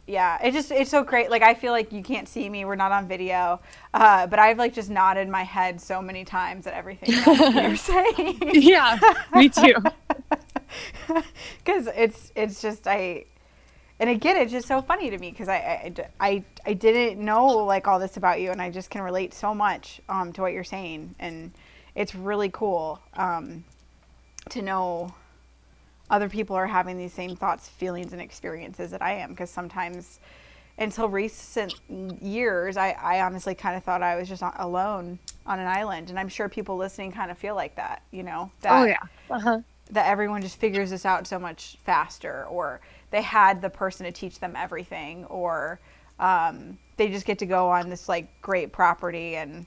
yeah, it just it's so great. Like I feel like you can't see me. We're not on video, uh, but I've like just nodded my head so many times at everything that you're saying. yeah, me too. because it's it's just I and again it's just so funny to me because I, I, I, I didn't know like all this about you and I just can relate so much um, to what you're saying and it's really cool um, to know other people are having these same thoughts feelings and experiences that I am because sometimes until recent years I, I honestly kind of thought I was just alone on an island and I'm sure people listening kind of feel like that you know that Oh yeah. Uh-huh. That everyone just figures this out so much faster or they had the person to teach them everything or um, they just get to go on this like great property and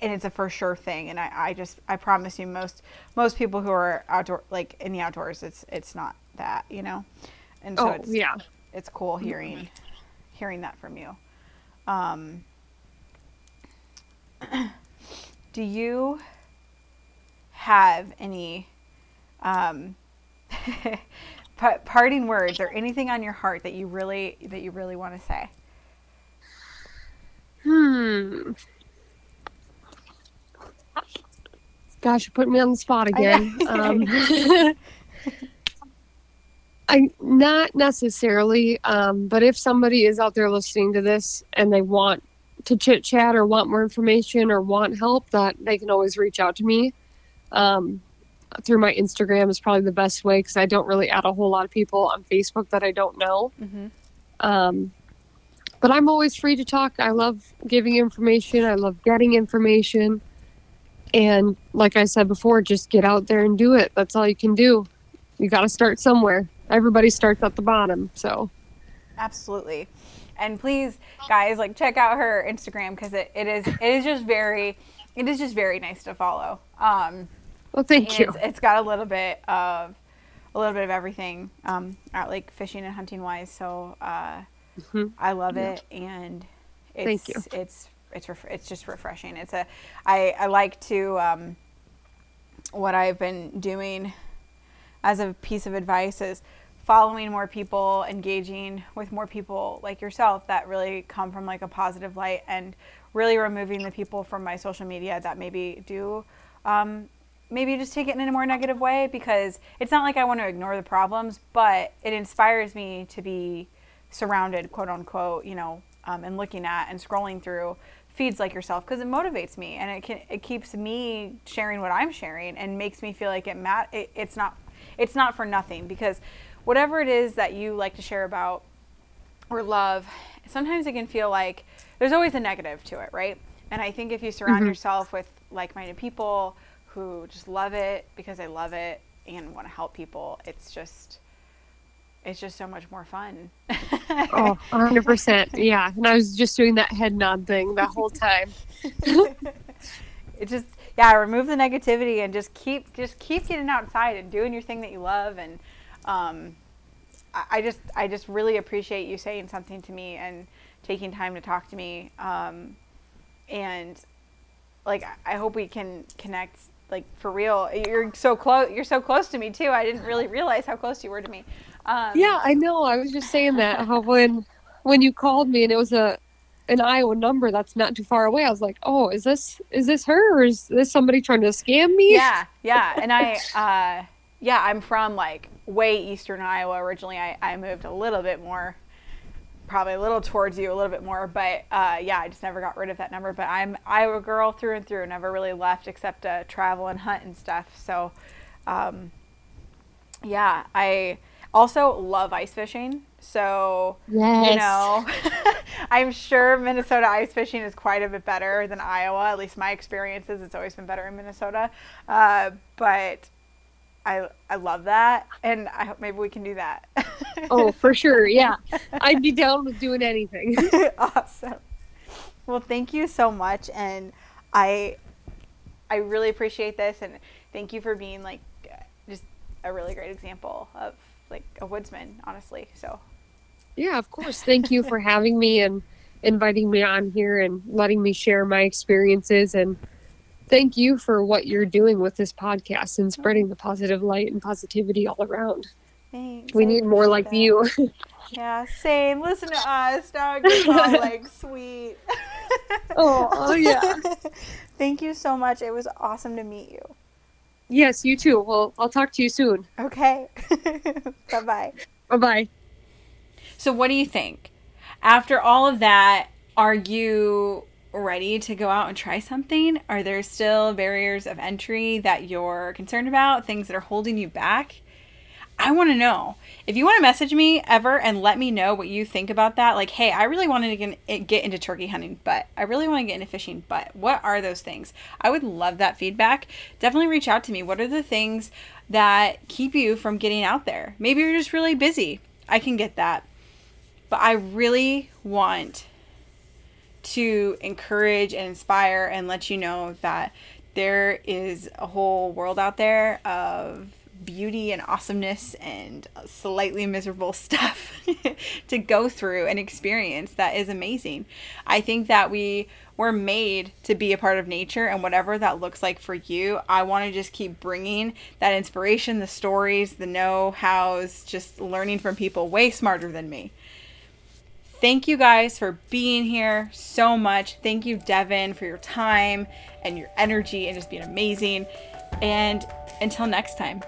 and it's a for sure thing. And I, I just i promise you most most people who are outdoor like in the outdoors it's it's not that you know? And so Oh it's yeah. it's cool hearing hearing that from you. Um, do you have any um, pa- parting words or anything on your heart that you really that you really want to say Hmm. Gosh, you put me on the spot again. Um, I not necessarily, um, but if somebody is out there listening to this and they want to chit chat or want more information or want help, that they can always reach out to me. Um, through my Instagram is probably the best way because I don't really add a whole lot of people on Facebook that I don't know. mm-hmm. Um, but I'm always free to talk. I love giving information. I love getting information. And like I said before, just get out there and do it. That's all you can do. You got to start somewhere. Everybody starts at the bottom. So, absolutely and please guys like check out her instagram because it, it is it is just very it is just very nice to follow um well, thank and you. It's, it's got a little bit of a little bit of everything um out like fishing and hunting wise so uh Mhm. i love it and it's Thank you. it's it's ref- it's just refreshing it's a i i like to um what i've been doing as a piece of advice is following more people engaging with more people like yourself that really come from like a positive light and really removing the people from my social media that maybe do um, maybe just take it in a more negative way because it's not like i want to ignore the problems but it inspires me to be surrounded quote unquote you know um, and looking at and scrolling through feeds like yourself because it motivates me and it can it keeps me sharing what i'm sharing and makes me feel like it mat it, it's not it's not for nothing because whatever it is that you like to share about or love, sometimes it can feel like there's always a negative to it, right? And I think if you surround yourself with like minded people who just love it because they love it and want to help people, it's just it's just so much more fun. Oh, 100%. Yeah. And I was just doing that head nod thing the whole time. it just yeah remove the negativity and just keep just keep getting outside and doing your thing that you love and um, I, I just i just really appreciate you saying something to me and taking time to talk to me um, and like I- i hope we can connect like for real you're so close you're so close to me too i didn't really realize how close you were to me um, Yeah, I know. I was just saying that how when when you called me and it was a an Iowa number that's not too far away, I was like, "Oh, is this is this her or is this somebody trying to scam me?" yeah yeah and i uh yeah i'm from like way eastern iowa originally i, I moved a little bit more probably a little towards you a little bit more but uh yeah i just never got rid of that number but i'm iowa girl through and through never really left except to travel and hunt and stuff so um yeah i also love ice fishing so Yes. you know i'm sure minnesota ice fishing is quite a bit better than iowa at least my experiences it's always been better in minnesota uh, but I, I love that and i hope maybe we can do that Oh, for sure. Yeah. I'd be down with doing anything. awesome well thank you so much and i i really appreciate this and thank you for being like just a really great example of like a woodsman honestly so Yeah, of course. Thank you for having me and inviting me on here and letting me share my experiences. And thank you for what you're doing with this podcast and spreading the positive light and positivity all around. Thanks. We I need more like appreciate you. Yeah, same. Listen to us. Now it gets all like sweet. Oh, oh, yeah. Thank you so much. It was awesome to meet you. Yes, you too. Well, I'll talk to you soon. Okay. bye bye. Bye bye. So, what do you think? After all of that, are you ready to go out and try something? Are there still barriers of entry that you're concerned about, things that are holding you back? I want to know. If you want to message me ever and let me know what you think about that, like, hey, I really wanted to get, into turkey hunting, but I really want to get into fishing, but what are those things? I would love that feedback. Definitely reach out to me. What are the things that keep you from getting out there? Maybe you're just really busy. I can get that. But I really want to encourage and inspire and let you know that there is a whole world out there of beauty and awesomeness and slightly miserable stuff to go through and experience that is amazing. I think that we were made to be a part of nature and whatever that looks like for you, I want to just keep bringing that inspiration, the stories, the know-hows, just learning from people way smarter than me. Thank you guys for being here so much. Thank you, Devin, for your time and your energy and just being amazing. And until next time.